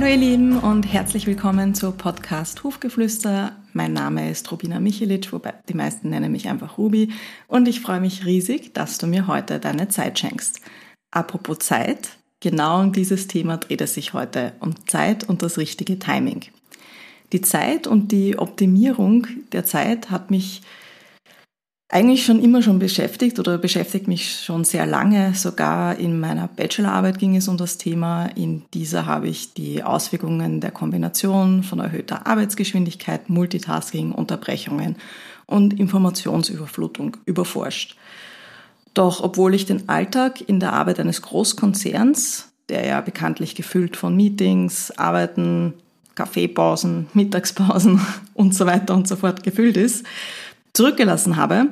Hallo ihr Lieben und herzlich willkommen zu Podcast Hufgeflüster. Mein Name ist Rubina Michelic, wobei die meisten nennen mich einfach Ruby und ich freue mich riesig, dass du mir heute deine Zeit schenkst. Apropos Zeit, genau um dieses Thema dreht es sich heute, um Zeit und das richtige Timing. Die Zeit und die Optimierung der Zeit hat mich eigentlich schon immer schon beschäftigt oder beschäftigt mich schon sehr lange. Sogar in meiner Bachelorarbeit ging es um das Thema. In dieser habe ich die Auswirkungen der Kombination von erhöhter Arbeitsgeschwindigkeit, Multitasking, Unterbrechungen und Informationsüberflutung überforscht. Doch obwohl ich den Alltag in der Arbeit eines Großkonzerns, der ja bekanntlich gefüllt von Meetings, Arbeiten, Kaffeepausen, Mittagspausen und so weiter und so fort gefüllt ist, zurückgelassen habe,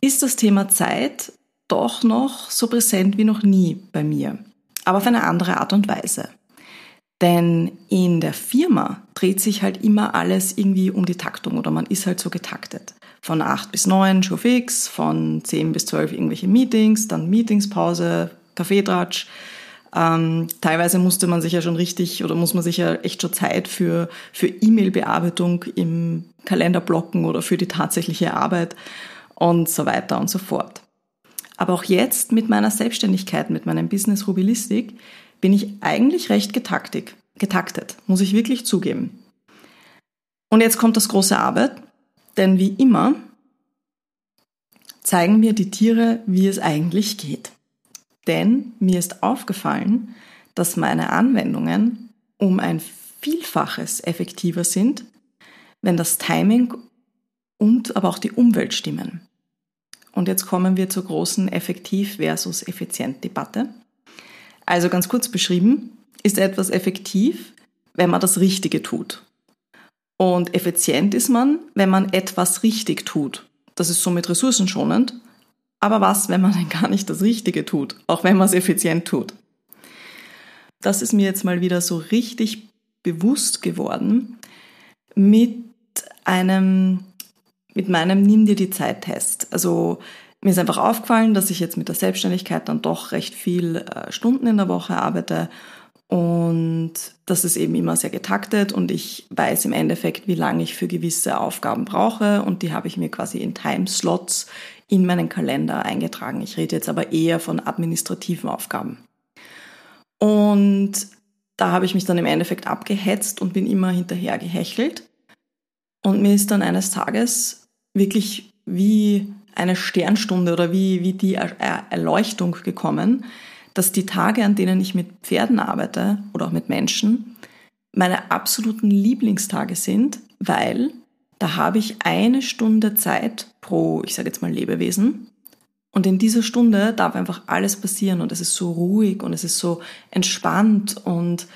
ist das Thema Zeit doch noch so präsent wie noch nie bei mir, aber auf eine andere Art und Weise. Denn in der Firma dreht sich halt immer alles irgendwie um die Taktung oder man ist halt so getaktet. Von 8 bis 9 Show fix, von 10 bis 12 irgendwelche Meetings, dann Meetingspause, Kaffeetratsch. Ähm, teilweise musste man sich ja schon richtig oder muss man sich ja echt schon Zeit für, für E-Mail-Bearbeitung im Kalender blocken oder für die tatsächliche Arbeit und so weiter und so fort. Aber auch jetzt mit meiner Selbstständigkeit, mit meinem Business Rubilistik, bin ich eigentlich recht getaktig, getaktet, muss ich wirklich zugeben. Und jetzt kommt das große Arbeit, denn wie immer zeigen mir die Tiere, wie es eigentlich geht. Denn mir ist aufgefallen, dass meine Anwendungen um ein Vielfaches effektiver sind, wenn das Timing und aber auch die Umwelt stimmen. Und jetzt kommen wir zur großen Effektiv versus Effizient Debatte. Also ganz kurz beschrieben, ist etwas effektiv, wenn man das Richtige tut. Und effizient ist man, wenn man etwas richtig tut. Das ist somit ressourcenschonend. Aber was, wenn man dann gar nicht das Richtige tut, auch wenn man es effizient tut? Das ist mir jetzt mal wieder so richtig bewusst geworden mit einem, mit meinem Nimm dir die Zeit Test. Also mir ist einfach aufgefallen, dass ich jetzt mit der Selbstständigkeit dann doch recht viel äh, Stunden in der Woche arbeite und das ist eben immer sehr getaktet und ich weiß im Endeffekt, wie lange ich für gewisse Aufgaben brauche und die habe ich mir quasi in Timeslots in meinen Kalender eingetragen. Ich rede jetzt aber eher von administrativen Aufgaben. Und da habe ich mich dann im Endeffekt abgehetzt und bin immer hinterher gehechelt. Und mir ist dann eines Tages wirklich wie eine Sternstunde oder wie, wie die Erleuchtung gekommen, dass die Tage, an denen ich mit Pferden arbeite oder auch mit Menschen, meine absoluten Lieblingstage sind, weil da habe ich eine Stunde Zeit pro, ich sage jetzt mal Lebewesen. Und in dieser Stunde darf einfach alles passieren und es ist so ruhig und es ist so entspannt und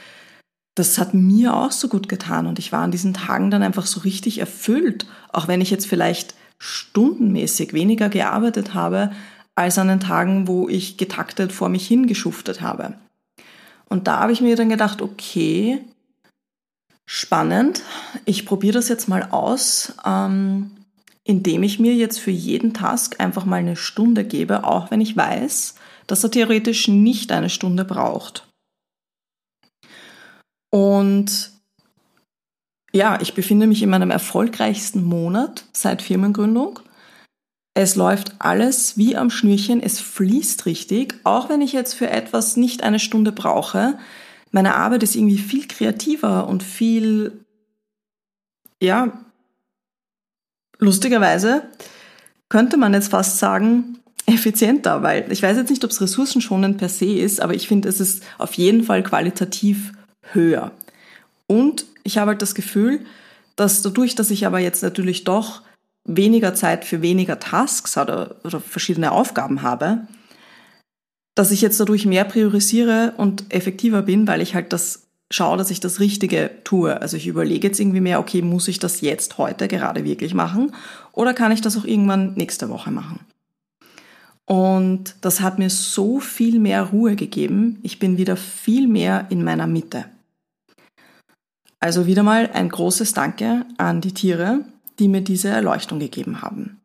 das hat mir auch so gut getan und ich war an diesen Tagen dann einfach so richtig erfüllt, auch wenn ich jetzt vielleicht stundenmäßig weniger gearbeitet habe, als an den Tagen, wo ich getaktet vor mich hingeschuftet habe. Und da habe ich mir dann gedacht, okay, spannend, ich probiere das jetzt mal aus, ähm, indem ich mir jetzt für jeden Task einfach mal eine Stunde gebe, auch wenn ich weiß, dass er theoretisch nicht eine Stunde braucht. Und ja, ich befinde mich in meinem erfolgreichsten Monat seit Firmengründung es läuft alles wie am Schnürchen, es fließt richtig, auch wenn ich jetzt für etwas nicht eine Stunde brauche. Meine Arbeit ist irgendwie viel kreativer und viel, ja, lustigerweise könnte man jetzt fast sagen, effizienter, weil ich weiß jetzt nicht, ob es ressourcenschonend per se ist, aber ich finde, es ist auf jeden Fall qualitativ höher. Und ich habe halt das Gefühl, dass dadurch, dass ich aber jetzt natürlich doch weniger Zeit für weniger Tasks oder, oder verschiedene Aufgaben habe, dass ich jetzt dadurch mehr priorisiere und effektiver bin, weil ich halt das schaue, dass ich das Richtige tue. Also ich überlege jetzt irgendwie mehr, okay, muss ich das jetzt heute gerade wirklich machen oder kann ich das auch irgendwann nächste Woche machen? Und das hat mir so viel mehr Ruhe gegeben. Ich bin wieder viel mehr in meiner Mitte. Also wieder mal ein großes Danke an die Tiere, die mir diese Erleuchtung gegeben haben.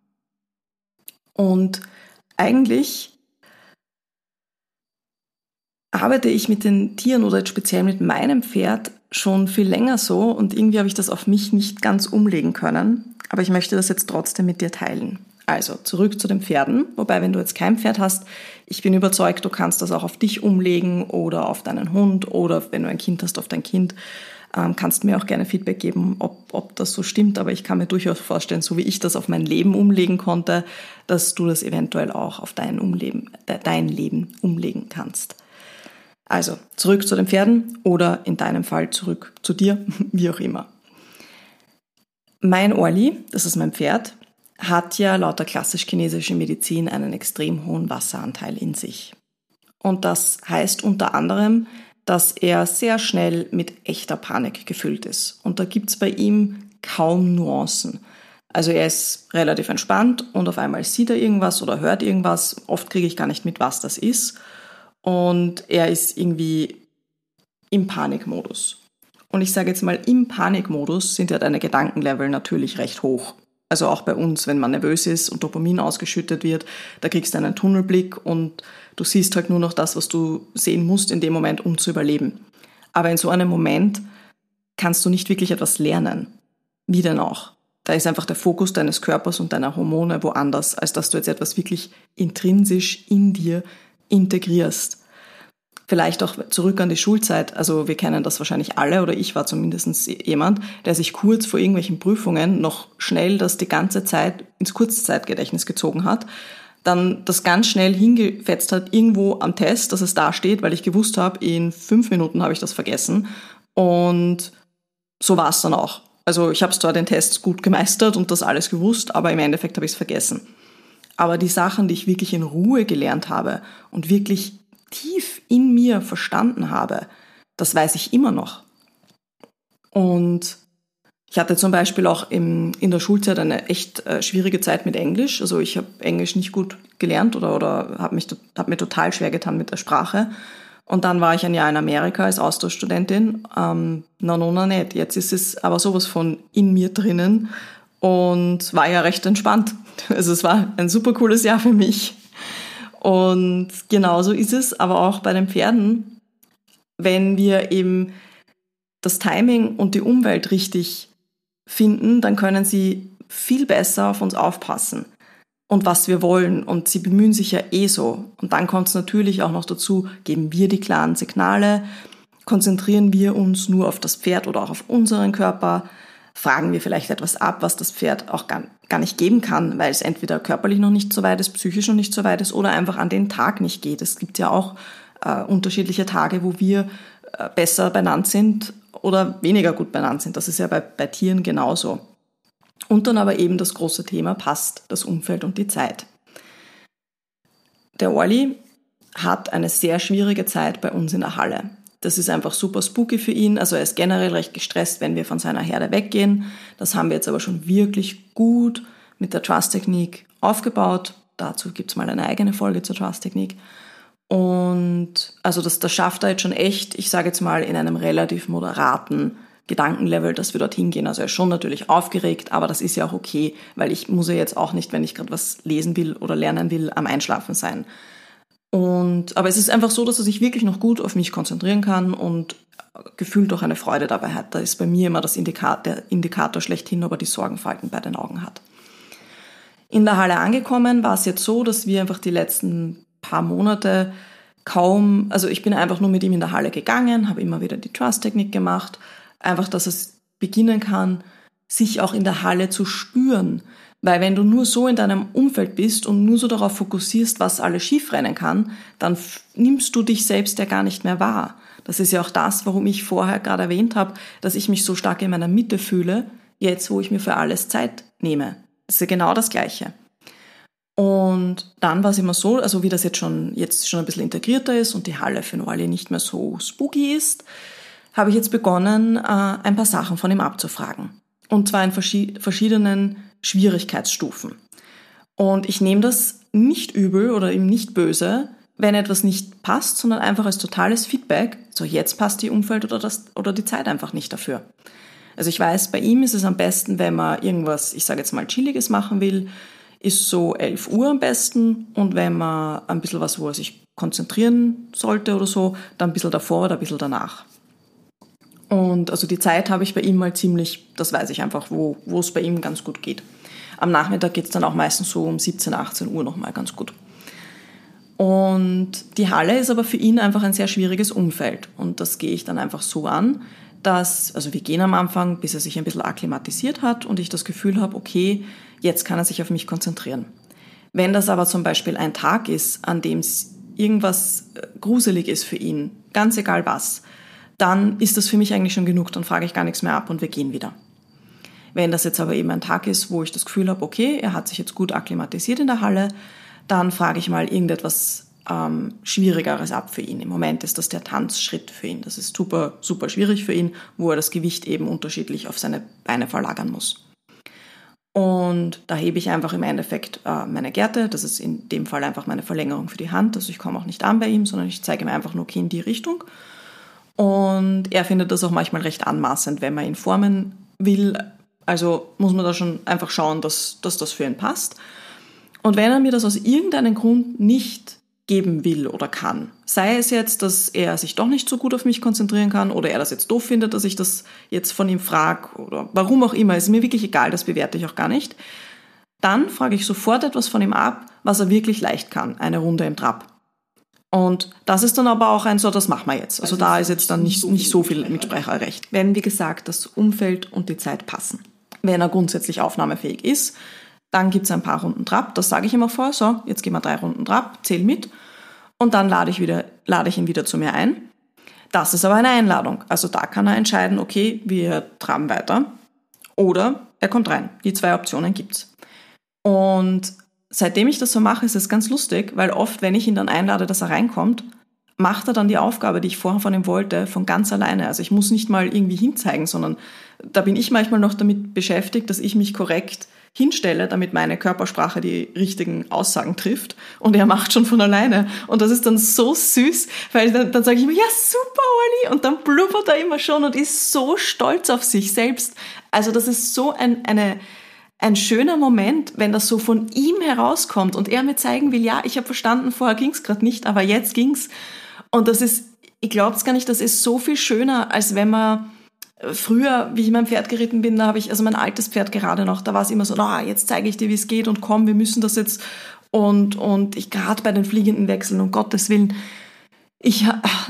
Und eigentlich arbeite ich mit den Tieren oder jetzt speziell mit meinem Pferd schon viel länger so und irgendwie habe ich das auf mich nicht ganz umlegen können. Aber ich möchte das jetzt trotzdem mit dir teilen. Also zurück zu den Pferden. Wobei, wenn du jetzt kein Pferd hast, ich bin überzeugt, du kannst das auch auf dich umlegen oder auf deinen Hund oder wenn du ein Kind hast, auf dein Kind. Ähm, kannst mir auch gerne Feedback geben, ob, ob das so stimmt. Aber ich kann mir durchaus vorstellen, so wie ich das auf mein Leben umlegen konnte, dass du das eventuell auch auf dein, Umleben, dein Leben umlegen kannst. Also zurück zu den Pferden oder in deinem Fall zurück zu dir, wie auch immer. Mein Orli, das ist mein Pferd, hat ja laut der klassisch-chinesischen Medizin einen extrem hohen Wasseranteil in sich. Und das heißt unter anderem, dass er sehr schnell mit echter Panik gefüllt ist. Und da gibt's bei ihm kaum Nuancen. Also er ist relativ entspannt und auf einmal sieht er irgendwas oder hört irgendwas. Oft kriege ich gar nicht mit, was das ist. Und er ist irgendwie im Panikmodus. Und ich sage jetzt mal, im Panikmodus sind ja deine Gedankenlevel natürlich recht hoch. Also auch bei uns, wenn man nervös ist und Dopamin ausgeschüttet wird, da kriegst du einen Tunnelblick und du siehst halt nur noch das, was du sehen musst in dem Moment, um zu überleben. Aber in so einem Moment kannst du nicht wirklich etwas lernen. Wie denn auch? Da ist einfach der Fokus deines Körpers und deiner Hormone woanders, als dass du jetzt etwas wirklich intrinsisch in dir integrierst. Vielleicht auch zurück an die Schulzeit. Also wir kennen das wahrscheinlich alle oder ich war zumindest jemand, der sich kurz vor irgendwelchen Prüfungen noch schnell das die ganze Zeit ins Kurzzeitgedächtnis gezogen hat, dann das ganz schnell hingefetzt hat irgendwo am Test, dass es da steht, weil ich gewusst habe, in fünf Minuten habe ich das vergessen. Und so war es dann auch. Also ich habe zwar den Test gut gemeistert und das alles gewusst, aber im Endeffekt habe ich es vergessen. Aber die Sachen, die ich wirklich in Ruhe gelernt habe und wirklich tief in mir verstanden habe, das weiß ich immer noch. Und ich hatte zum Beispiel auch im, in der Schulzeit eine echt äh, schwierige Zeit mit Englisch. Also ich habe Englisch nicht gut gelernt oder, oder habe hab mir total schwer getan mit der Sprache. Und dann war ich ein Jahr in Amerika als Austauschstudentin. Ähm, na, no, na, nicht. Jetzt ist es aber sowas von in mir drinnen und war ja recht entspannt. Also es war ein super cooles Jahr für mich. Und genauso ist es aber auch bei den Pferden, wenn wir eben das Timing und die Umwelt richtig finden, dann können sie viel besser auf uns aufpassen und was wir wollen. Und sie bemühen sich ja eh so. Und dann kommt es natürlich auch noch dazu, geben wir die klaren Signale, konzentrieren wir uns nur auf das Pferd oder auch auf unseren Körper, fragen wir vielleicht etwas ab, was das Pferd auch gar, gar nicht geben kann, weil es entweder körperlich noch nicht so weit ist, psychisch noch nicht so weit ist oder einfach an den Tag nicht geht. Es gibt ja auch äh, unterschiedliche Tage, wo wir äh, besser benannt sind oder weniger gut benannt sind. Das ist ja bei, bei Tieren genauso. Und dann aber eben das große Thema passt das Umfeld und die Zeit. Der Orli hat eine sehr schwierige Zeit bei uns in der Halle. Das ist einfach super spooky für ihn. Also er ist generell recht gestresst, wenn wir von seiner Herde weggehen. Das haben wir jetzt aber schon wirklich gut mit der Trust-Technik aufgebaut. Dazu gibt's mal eine eigene Folge zur Trust-Technik. Und also das, das schafft er jetzt schon echt, ich sage jetzt mal, in einem relativ moderaten Gedankenlevel, dass wir dorthin gehen. Also er ist schon natürlich aufgeregt, aber das ist ja auch okay, weil ich muss ja jetzt auch nicht, wenn ich gerade was lesen will oder lernen will, am Einschlafen sein. Und, aber es ist einfach so, dass er sich wirklich noch gut auf mich konzentrieren kann und gefühlt auch eine Freude dabei hat. Da ist bei mir immer das Indikator, der Indikator schlechthin, ob er die Sorgenfalten bei den Augen hat. In der Halle angekommen war es jetzt so, dass wir einfach die letzten paar Monate kaum, also ich bin einfach nur mit ihm in der Halle gegangen, habe immer wieder die Trust-Technik gemacht, einfach, dass es beginnen kann, sich auch in der Halle zu spüren, weil wenn du nur so in deinem Umfeld bist und nur so darauf fokussierst, was alles schiefrennen kann, dann nimmst du dich selbst ja gar nicht mehr wahr. Das ist ja auch das, warum ich vorher gerade erwähnt habe, dass ich mich so stark in meiner Mitte fühle, jetzt wo ich mir für alles Zeit nehme. Das ist ja genau das Gleiche. Und dann war es immer so, also wie das jetzt schon, jetzt schon ein bisschen integrierter ist und die Halle für Noali nicht mehr so spooky ist, habe ich jetzt begonnen, äh, ein paar Sachen von ihm abzufragen. Und zwar in verschiedenen Schwierigkeitsstufen. Und ich nehme das nicht übel oder ihm nicht böse, wenn etwas nicht passt, sondern einfach als totales Feedback. So, jetzt passt die Umfeld oder, das, oder die Zeit einfach nicht dafür. Also ich weiß, bei ihm ist es am besten, wenn man irgendwas, ich sage jetzt mal, Chilliges machen will, ist so 11 Uhr am besten. Und wenn man ein bisschen was, wo er sich konzentrieren sollte oder so, dann ein bisschen davor oder ein bisschen danach. Und also die Zeit habe ich bei ihm mal ziemlich, das weiß ich einfach, wo, wo es bei ihm ganz gut geht. Am Nachmittag geht es dann auch meistens so um 17, 18 Uhr nochmal ganz gut. Und die Halle ist aber für ihn einfach ein sehr schwieriges Umfeld. Und das gehe ich dann einfach so an, dass, also wir gehen am Anfang, bis er sich ein bisschen akklimatisiert hat und ich das Gefühl habe, okay, jetzt kann er sich auf mich konzentrieren. Wenn das aber zum Beispiel ein Tag ist, an dem irgendwas äh, gruselig ist für ihn, ganz egal was, dann ist das für mich eigentlich schon genug, dann frage ich gar nichts mehr ab und wir gehen wieder. Wenn das jetzt aber eben ein Tag ist, wo ich das Gefühl habe, okay, er hat sich jetzt gut akklimatisiert in der Halle, dann frage ich mal irgendetwas ähm, Schwierigeres ab für ihn. Im Moment ist das der Tanzschritt für ihn. Das ist super, super schwierig für ihn, wo er das Gewicht eben unterschiedlich auf seine Beine verlagern muss. Und da hebe ich einfach im Endeffekt äh, meine Gerte. Das ist in dem Fall einfach meine Verlängerung für die Hand. Also ich komme auch nicht an bei ihm, sondern ich zeige ihm einfach nur, okay, in die Richtung. Und er findet das auch manchmal recht anmaßend, wenn man ihn formen will. Also muss man da schon einfach schauen, dass, dass das für ihn passt. Und wenn er mir das aus irgendeinem Grund nicht geben will oder kann, sei es jetzt, dass er sich doch nicht so gut auf mich konzentrieren kann oder er das jetzt doof findet, dass ich das jetzt von ihm frage oder warum auch immer, ist mir wirklich egal, das bewerte ich auch gar nicht, dann frage ich sofort etwas von ihm ab, was er wirklich leicht kann, eine Runde im Trab. Und das ist dann aber auch ein so, das machen wir jetzt. Also, also da ist jetzt dann nicht, nicht so viel Mitsprecherrecht. Wenn, wie gesagt, das Umfeld und die Zeit passen. Wenn er grundsätzlich aufnahmefähig ist, dann gibt es ein paar Runden Trab. Das sage ich immer vor. So, jetzt gehen wir drei Runden Trab, zähl mit. Und dann lade ich, wieder, lade ich ihn wieder zu mir ein. Das ist aber eine Einladung. Also da kann er entscheiden, okay, wir traben weiter. Oder er kommt rein. Die zwei Optionen gibt's. Und seitdem ich das so mache, ist es ganz lustig, weil oft, wenn ich ihn dann einlade, dass er reinkommt, macht er dann die Aufgabe, die ich vorher von ihm wollte, von ganz alleine. Also ich muss nicht mal irgendwie hinzeigen, sondern da bin ich manchmal noch damit beschäftigt, dass ich mich korrekt hinstelle, damit meine Körpersprache die richtigen Aussagen trifft. Und er macht schon von alleine. Und das ist dann so süß, weil dann, dann sage ich immer, ja super, Olli. Und dann blubbert er immer schon und ist so stolz auf sich selbst. Also das ist so ein, eine, ein schöner Moment, wenn das so von ihm herauskommt und er mir zeigen will, ja, ich habe verstanden, vorher ging's gerade nicht, aber jetzt ging's. Und das ist, ich glaube es gar nicht, das ist so viel schöner, als wenn man Früher, wie ich mein Pferd geritten bin, da habe ich, also mein altes Pferd gerade noch, da war es immer so, na, jetzt zeige ich dir, wie es geht und komm, wir müssen das jetzt. Und, und ich gerade bei den fliegenden Wechseln, um Gottes Willen, ich,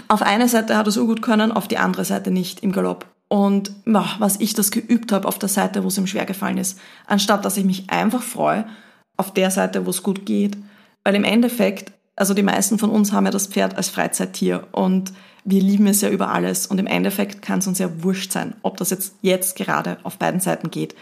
auf eine Seite hat er so gut können, auf die andere Seite nicht im Galopp. Und was ich das geübt habe auf der Seite, wo es ihm schwer gefallen ist, anstatt dass ich mich einfach freue auf der Seite, wo es gut geht. Weil im Endeffekt, also die meisten von uns haben ja das Pferd als Freizeittier und wir lieben es ja über alles und im Endeffekt kann es uns ja wurscht sein, ob das jetzt, jetzt gerade auf beiden Seiten geht.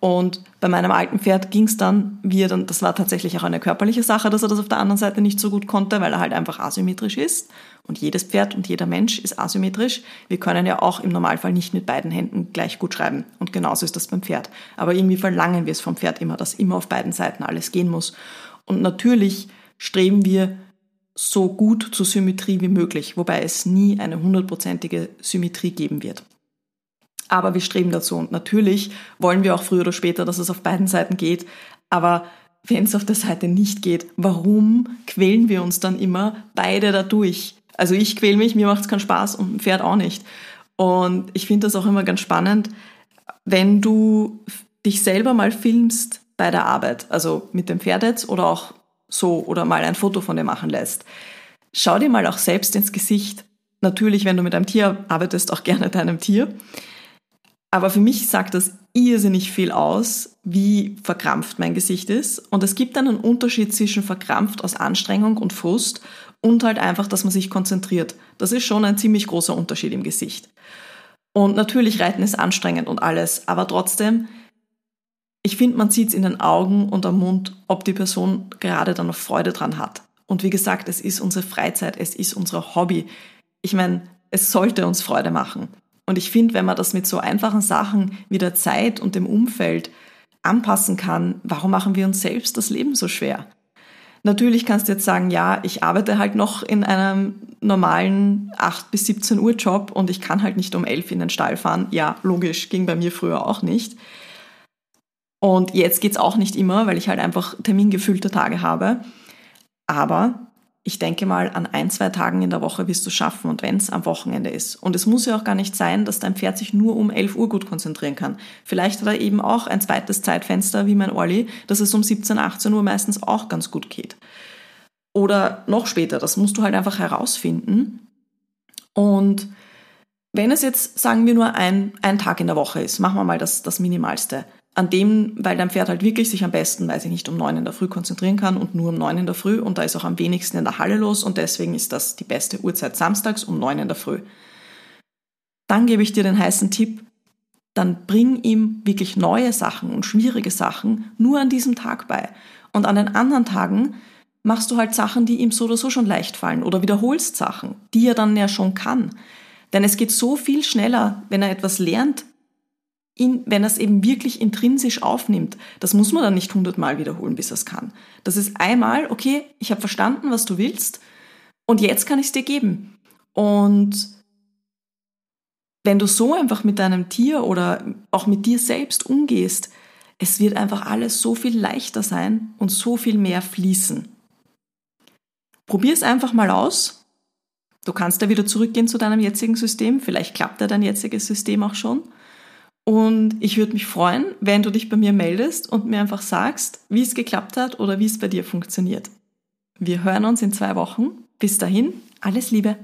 Und bei meinem alten Pferd ging es dann, wie er dann, das war tatsächlich auch eine körperliche Sache, dass er das auf der anderen Seite nicht so gut konnte, weil er halt einfach asymmetrisch ist. Und jedes Pferd und jeder Mensch ist asymmetrisch. Wir können ja auch im Normalfall nicht mit beiden Händen gleich gut schreiben. Und genauso ist das beim Pferd. Aber irgendwie verlangen wir es vom Pferd immer, dass immer auf beiden Seiten alles gehen muss. Und natürlich streben wir so gut zur Symmetrie wie möglich, wobei es nie eine hundertprozentige Symmetrie geben wird. Aber wir streben dazu und natürlich wollen wir auch früher oder später, dass es auf beiden Seiten geht. Aber wenn es auf der Seite nicht geht, warum quälen wir uns dann immer beide dadurch? Also ich quäle mich, mir macht es keinen Spaß und ein Pferd auch nicht. Und ich finde das auch immer ganz spannend, wenn du dich selber mal filmst bei der Arbeit, also mit dem Pferd jetzt oder auch so oder mal ein Foto von dir machen lässt. Schau dir mal auch selbst ins Gesicht. Natürlich, wenn du mit einem Tier arbeitest, auch gerne deinem Tier. Aber für mich sagt das irrsinnig viel aus, wie verkrampft mein Gesicht ist. Und es gibt einen Unterschied zwischen verkrampft aus Anstrengung und Frust und halt einfach, dass man sich konzentriert. Das ist schon ein ziemlich großer Unterschied im Gesicht. Und natürlich Reiten ist anstrengend und alles, aber trotzdem ich finde, man sieht es in den Augen und am Mund, ob die Person gerade dann noch Freude dran hat. Und wie gesagt, es ist unsere Freizeit, es ist unser Hobby. Ich meine, es sollte uns Freude machen. Und ich finde, wenn man das mit so einfachen Sachen wie der Zeit und dem Umfeld anpassen kann, warum machen wir uns selbst das Leben so schwer? Natürlich kannst du jetzt sagen, ja, ich arbeite halt noch in einem normalen 8 bis 17 Uhr Job und ich kann halt nicht um 11 in den Stall fahren. Ja, logisch, ging bei mir früher auch nicht. Und jetzt geht's auch nicht immer, weil ich halt einfach termingefüllte Tage habe. Aber ich denke mal, an ein, zwei Tagen in der Woche wirst du schaffen und wenn es am Wochenende ist. Und es muss ja auch gar nicht sein, dass dein Pferd sich nur um 11 Uhr gut konzentrieren kann. Vielleicht hat er eben auch ein zweites Zeitfenster wie mein Olli, dass es um 17, 18 Uhr meistens auch ganz gut geht. Oder noch später, das musst du halt einfach herausfinden. Und wenn es jetzt, sagen wir nur ein, ein Tag in der Woche ist, machen wir mal das, das Minimalste, an dem, weil dein Pferd halt wirklich sich am besten, weiß ich nicht, um neun in der Früh konzentrieren kann und nur um neun in der Früh und da ist auch am wenigsten in der Halle los und deswegen ist das die beste Uhrzeit samstags um neun in der Früh. Dann gebe ich dir den heißen Tipp, dann bring ihm wirklich neue Sachen und schwierige Sachen nur an diesem Tag bei. Und an den anderen Tagen machst du halt Sachen, die ihm so oder so schon leicht fallen oder wiederholst Sachen, die er dann ja schon kann. Denn es geht so viel schneller, wenn er etwas lernt, in, wenn er es eben wirklich intrinsisch aufnimmt, das muss man dann nicht hundertmal wiederholen, bis er es kann. Das ist einmal, okay, ich habe verstanden, was du willst und jetzt kann ich es dir geben. Und wenn du so einfach mit deinem Tier oder auch mit dir selbst umgehst, es wird einfach alles so viel leichter sein und so viel mehr fließen. Probier es einfach mal aus. Du kannst ja wieder zurückgehen zu deinem jetzigen System. Vielleicht klappt ja dein jetziges System auch schon. Und ich würde mich freuen, wenn du dich bei mir meldest und mir einfach sagst, wie es geklappt hat oder wie es bei dir funktioniert. Wir hören uns in zwei Wochen. Bis dahin, alles Liebe.